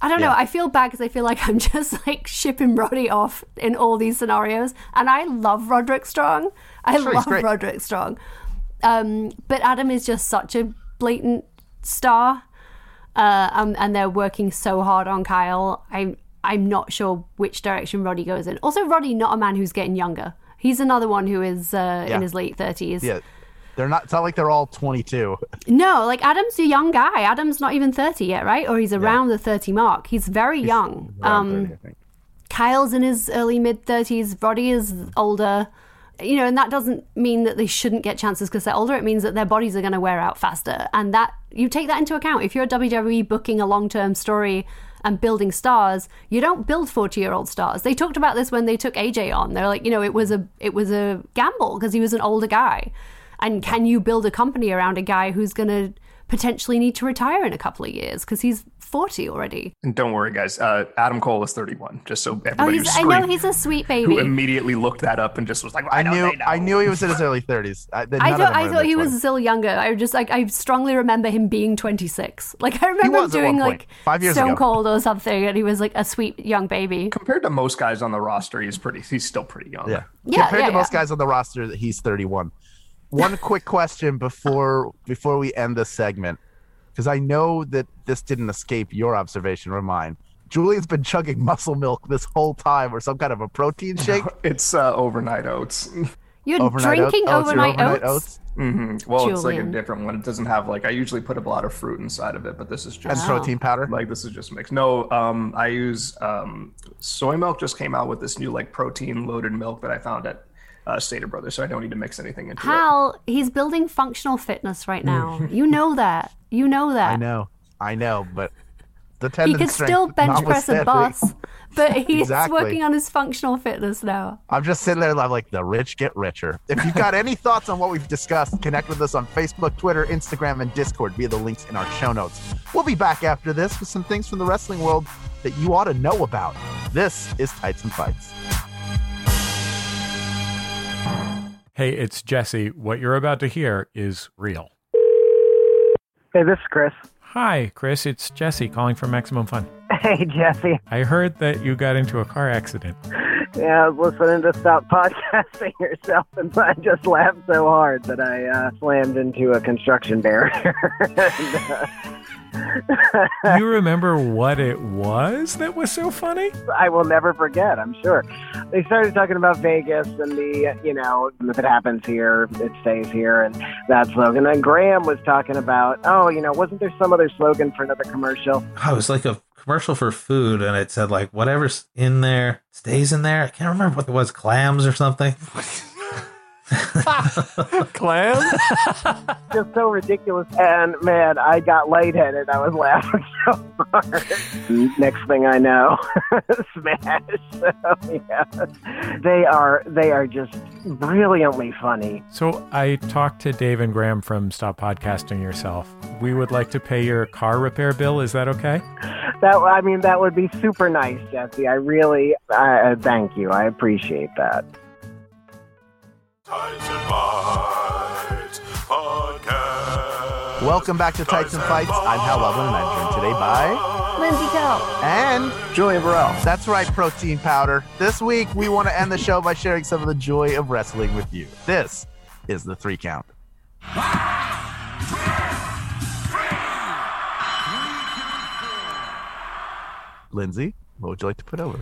i don't know. Yeah. i feel bad because i feel like [LAUGHS] i'm just like shipping roddy off in all these scenarios and i love roderick strong. I Sure, love roderick strong. Um, but adam is just such a blatant star uh, um, and they're working so hard on Kyle. I'm I'm not sure which direction Roddy goes in. Also, Roddy not a man who's getting younger. He's another one who is uh, Yeah. in his late thirties. Yeah. They're not. It's not like they're all 22. No, like Adam's a young guy. Adam's not even 30 yet, right? Or he's around the 30 mark. He's very young. Around Um, 30, I think. Kyle's in his early mid 30s. Roddy is older. You know, and that doesn't mean that they shouldn't get chances because they're older. It means that their bodies are going to wear out faster. And that you take that into account. If you're WWE booking a long term story and building stars, you don't build 40 year old stars. They talked about this when they took AJ on. They're like, you know, it was a it was a gamble because he was an older guy. And can you build a company around a guy who's going to potentially need to retire in a couple of years because he's 40 already? And don't worry, guys. Uh, Adam Cole is 31. Just so Oh, everybody he's, who's I know he's a sweet baby. who baby. immediately looked that up and just was like, I, I knew. I knew he was in his early 30s. I, [LAUGHS] I thought I thought their he was still younger. I just like I strongly remember him being 26. Like I remember him doing like five years Stone ago. Cold or something, and he was like a sweet young baby. Compared to most guys on the roster, he's pretty. He's still pretty young. Yeah. Yeah, Compared yeah, to most yeah. guys on the roster, that he's 31. One quick question before before we end this segment, because I know that this didn't escape your observation or mine. Julian's been chugging [LAUGHS] muscle milk this whole time, or some kind of a protein [LAUGHS] shake. It's uh, overnight oats. [LAUGHS] You're Overnight drinking oats? Oh, it's overnight, overnight oats. oats? hmm Well, it's like a different one. It doesn't have like I usually put a lot of fruit inside of it, but this is and just protein powder. like this is just mixed. No, um, I use um, soy milk. Just came out with this new like protein loaded milk that I found at uh, Stater Brothers, so I don't need to mix anything into it. Hal, he's building functional fitness right now. you know that. You know that. I know, I know, but the He could still bench press a notwithstanding, bus, but [LAUGHS] he's Exactly. working on his functional fitness now. I'm just sitting there, I'm like, the rich get richer. If you've got any thoughts on what we've discussed, connect with us on Facebook, Twitter, Instagram, and Discord via the links in our show notes. We'll be back after this with some things from the wrestling world that you ought to know about. This is Tights and Fights. Hey, it's Jesse. What you're about to hear is real. Hey, this is Chris. Hi, Chris. It's Jesse calling from Maximum Fun. Hey, Jesse. I heard that you got into a car accident. Yeah, I was listening to Stop [LAUGHS] Podcasting yourself, and I just laughed so hard that I uh, slammed into a construction barrier. [LAUGHS] And, uh, you remember what it was that was so funny? I will never forget, I'm sure. They started talking about Vegas and the, you know, if it happens here, it stays here, and that slogan. And Graham was talking about, oh, you know, wasn't there some other slogan for another commercial? Oh, it was like a commercial for food, and it said like whatever's in there stays in there. I can't remember what it was, clams or something. [LAUGHS] [LAUGHS] Clam? [LAUGHS] Just so ridiculous. And man, I got lightheaded. I was laughing so hard. Next thing I know, [LAUGHS] smash. So, oh, yeah. They are they are just brilliantly funny. So I talked to Dave and Graham from Stop Podcasting Yourself. We would like to pay your car repair bill. Is that okay? That I mean, that would be super nice, Jesse. I really, I, thank you. I appreciate that. Tights and Fights Podcast. Welcome back to Tights and Fights. I'm Hal Lublin, and I'm joined today by Lindsey Kelk. and Julian Burrell. That's right, protein powder. This week, we want to end the show by sharing some of the joy of wrestling with you. This is the three count. Lindsay, what would you like to put over?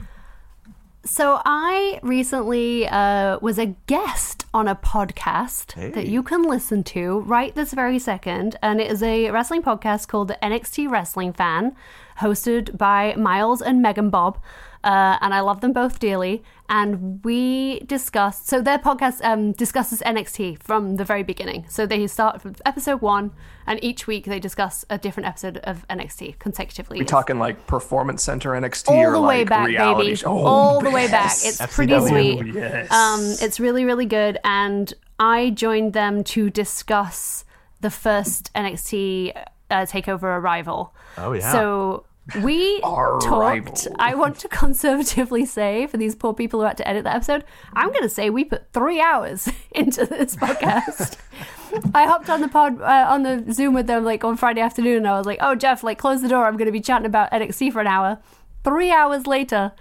So I recently uh, was a guest on a podcast Hey. that you can listen to right this very second, and it is a wrestling podcast called the NXT Wrestling Fan, hosted by Miles and Megan Bob. Uh, and I love them both dearly. And we discussed, so their podcast um, discusses NXT from the very beginning. So they start from episode one, and each week they discuss a different episode of NXT consecutively. We It's- talking like Performance Center NXT all or the way like back, reality baby. show? Oh, all the way back. yes. It's pretty sweet. Yes. Um, it's really, really good. And I joined them to discuss the first NXT uh, Takeover Arrival. Oh, yeah. So we talked. Arrival. I want to [LAUGHS] conservatively say for these poor people who had to edit that episode, I'm going to say we put three hours [LAUGHS] into this podcast. [LAUGHS] I hopped on the pod uh, on the Zoom with them like on Friday afternoon, and I was like, "Oh, Jeff, like close the door. I'm going to be chatting about NXT for an hour." Three hours later,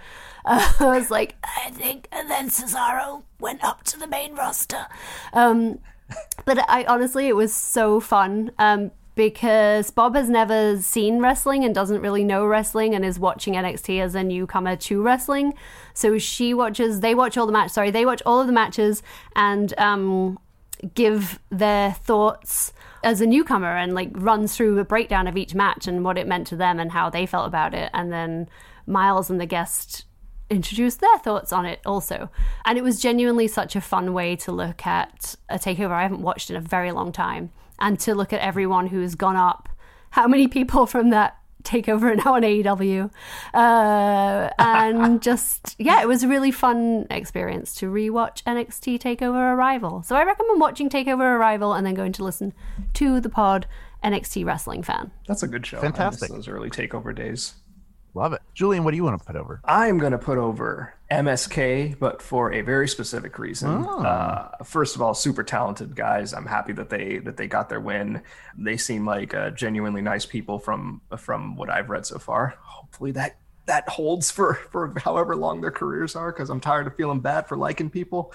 uh, I was like, "I think," and then Cesaro went up to the main roster. Um, but I honestly, it was so fun um, because Bob has never seen wrestling and doesn't really know wrestling and is watching NXT as a newcomer to wrestling. So she watches, they watch all the match. Sorry, they watch all of the matches and. Um, give their thoughts as a newcomer and like run through a breakdown of each match and what it meant to them and how they felt about it. And then Miles and the guest introduced their thoughts on it also. And it was genuinely such a fun way to look at a takeover I haven't watched in a very long time and to look at everyone who's gone up. How many people from that takeover now on AEW? Uh, and [LAUGHS] just, yeah, it was a really fun experience to rewatch NXT Takeover Arrival. So I recommend watching Takeover Arrival and then going to listen to the pod NXT Wrestling Fan. That's a good show. Fantastic. those early takeover days. Love it. Julian, what do you want to put over? I'm going to put over MSK, but for a very specific reason. Oh. Uh, first of all, super talented guys. I'm happy that they that they got their win. They seem like uh, genuinely nice people from from what I've read so far. Hopefully that that holds for for however long their careers are, because I'm tired of feeling bad for liking people.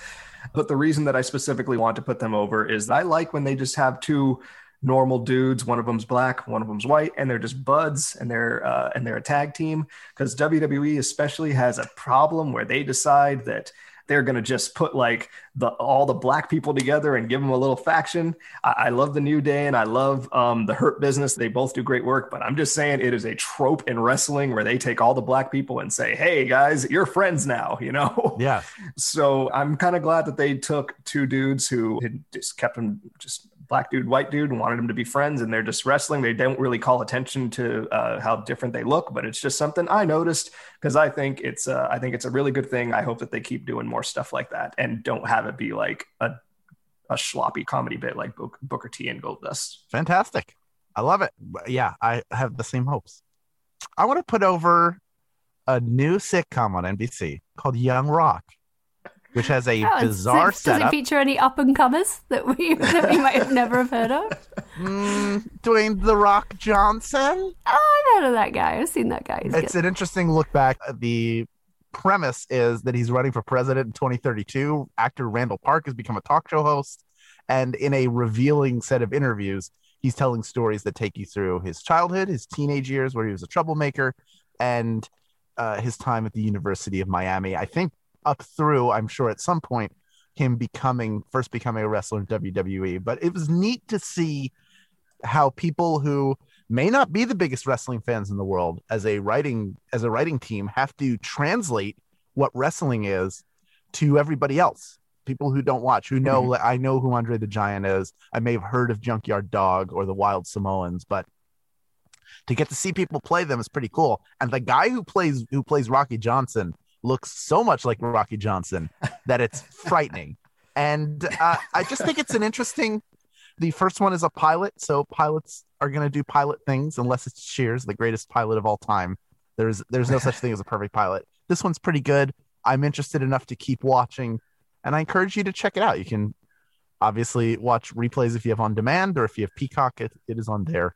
But the reason that I specifically want to put them over is I like when they just have two normal dudes. One of them's black, one of them's white, and they're just buds, and they're uh, and they're a tag team. Because WWE especially has a problem where they decide that they're gonna just put like the all the black people together and give them a little faction. I, I love the New Day and I love um, the Hurt Business. They both do great work, but I'm just saying it is a trope in wrestling where they take all the black people and say, "Hey guys, you're friends now," [LAUGHS] you know. Yeah. So I'm kind of glad that they took two dudes who had just kept them just black dude, white dude, and wanted them to be friends, and they're just wrestling. They don't really call attention to uh, how different they look, but it's just something I noticed because I think it's uh, I think it's a really good thing. I hope that they keep doing more stuff like that and don't have it be like a a sloppy comedy bit like Book, Booker T and Goldust. Fantastic. I love it. Yeah, I have the same hopes. I want to put over a new sitcom on NBC called Young Rock, which has a Oh, bizarre does it setup. feature any up and comers that we [LAUGHS] that we might have never have heard of? Mm, Dwayne The Rock Johnson. Oh, I've heard of that guy. I've seen that guy. He's It's good. an interesting look back. The premise is that he's running for president in 2032. Actor Randall Park has become a talk show host, and in a revealing set of interviews, he's telling stories that take you through his childhood, his teenage years, where he was a troublemaker, and uh, his time at the University of Miami. I think up through, I'm sure at some point, him becoming first becoming a wrestler in WWE. But it was neat to see how people who may not be the biggest wrestling fans in the world as a writing as a writing team have to translate what wrestling is to everybody else. People who don't watch who know mm-hmm. like, i know who andre the giant is. I may have heard of junkyard dog or the wild samoans but to get to see people play them is pretty cool. And the guy who plays who plays rocky johnson looks so much like rocky johnson that it's frightening and uh, i just think it's an interesting the first one is a pilot, so pilots are going to do pilot things unless it's Cheers, the greatest pilot of all time. There's there's no such thing as a perfect pilot. This one's pretty good. I'm interested enough to keep watching, and I encourage you to check it out. You can obviously watch replays if you have on demand, or if you have Peacock, it, it is on there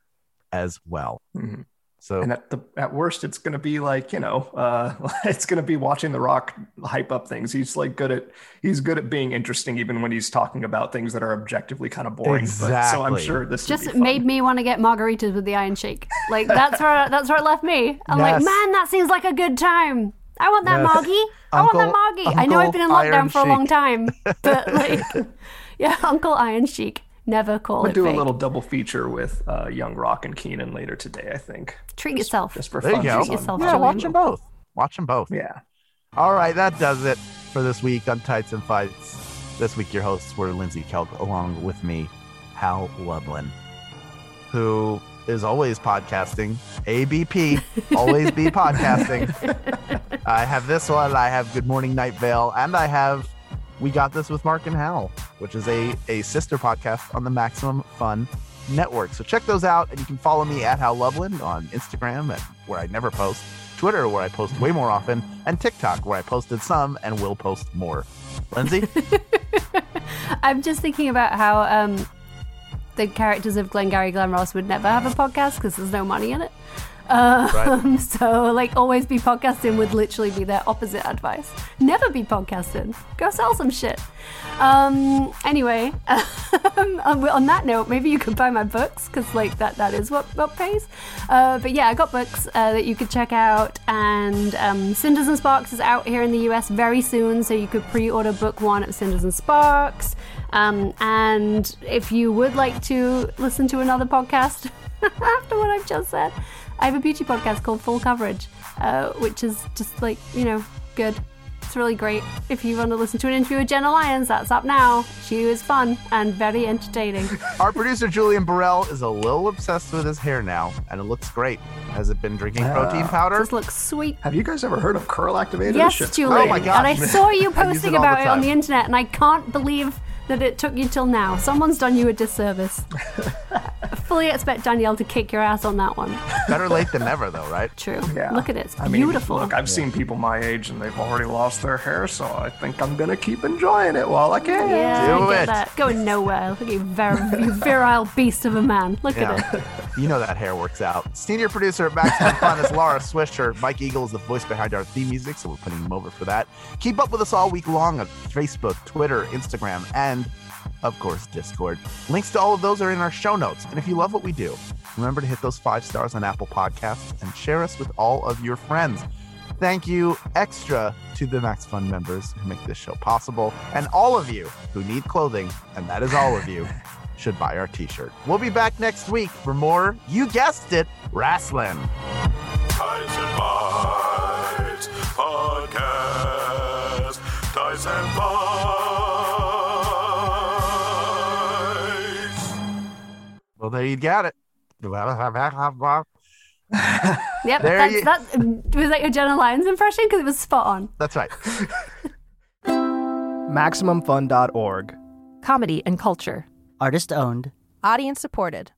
as well. Mhm. So And at the at worst, it's going to be like you know, uh, [LAUGHS] it's going to be watching The Rock hype up things. He's like good at he's good at being interesting, even when he's talking about things that are objectively kind of boring. But, so I'm sure this just be made me want to get margaritas with the Iron Sheik. Like [LAUGHS] that's where that's where it left me. I'm like, man, that seems like a good time. I want that Yes. Margie. I want that Uncle- Margie. I know I've been in lockdown Iron for a long time, but like, [LAUGHS] yeah, Uncle Iron Sheik. Never call We'll it do fake. a little double feature with uh, Young Rock and Kenan later today. I think. Treat yourself. Just for there you fun. go. Treat yourself, Yeah, Julian. watch them both. Watch them both. Yeah. All right, that does it for this week on Tights and Fights. This week, your hosts were Lindsey Kelk, along with me, Hal Lublin, who is always podcasting. ABP, always be [LAUGHS] podcasting. I have this one. I have Good Morning Night Vale, and I have We Got This with Mark and Hal, which is a, a sister podcast on the Maximum Fun Network. So check those out, and you can follow me at Hal Lublin on Instagram, and where I never post, Twitter, where I post way more often, and TikTok, where I posted some and will post more. Lindsey, [LAUGHS] [LAUGHS] I'm just thinking about how um, the characters of Glengarry Glen Ross would never have a podcast because there's no money in it. Um, [LAUGHS] So, like, always be podcasting would literally be their opposite advice. Never be podcasting. Go sell some shit. Um, anyway, [LAUGHS] um, on that note, maybe you could buy my books because, like, that that is what what pays. Uh, but yeah, I got books uh, that you could check out, and um, Cinders and Sparks is out here in the US very soon, so you could pre-order book one at Cinders and Sparks. Um, and if you would like to listen to another podcast [LAUGHS] after what I've just said, I have a beauty podcast called Full Coverage, uh, which is just like, you know, good. It's really great. If you want to listen to an interview with Jenna Lyons, that's up now. She was fun and very entertaining. [LAUGHS] Our producer Julian Burrell is a little obsessed with his hair now, and it looks great. Has it been drinking protein powder? This looks sweet. Have you guys ever heard of curl activated? Yes, Shit's Julian. Oh my gosh. And I [LAUGHS] saw you I use posting it all the about it on time. the internet, and I can't believe that it took you till now. Someone's done you a disservice. [LAUGHS] I fully expect Danielle to kick your ass on that one. Better late than never, though, right? True. Yeah. Look at it. It's I mean, beautiful. look, I've seen people my age and they've already lost their hair, so I think I'm gonna keep enjoying it while I can. yeah, Do I get it. that. Going nowhere. Look at you, vir- you virile beast of a man. Look at it. [LAUGHS] You know that hair works out. Senior producer at Maximum Fun is Laura Swisher. Mike Eagle is the voice behind our theme music, so we're putting him over for that. Keep up with us all week long on Facebook, Twitter, Instagram, and of course, Discord. Links to all of those are in our show notes. And if you love what we do, remember to hit those five stars on Apple Podcasts and share us with all of your friends. Thank you extra to the Max Fun members who make this show possible, and all of you who need clothing, and that is all of you, [LAUGHS] should buy our t shirt. We'll be back next week for more, you guessed it, wrestling. Ties and Bites Podcast. Ties and Bites. Well, there you got it. [LAUGHS] Yep, There that's, you- that was that your Jenna Lyons impression because it was spot on. That's right. [LAUGHS] MaximumFun.org. Comedy and culture. Artist owned. Audience supported.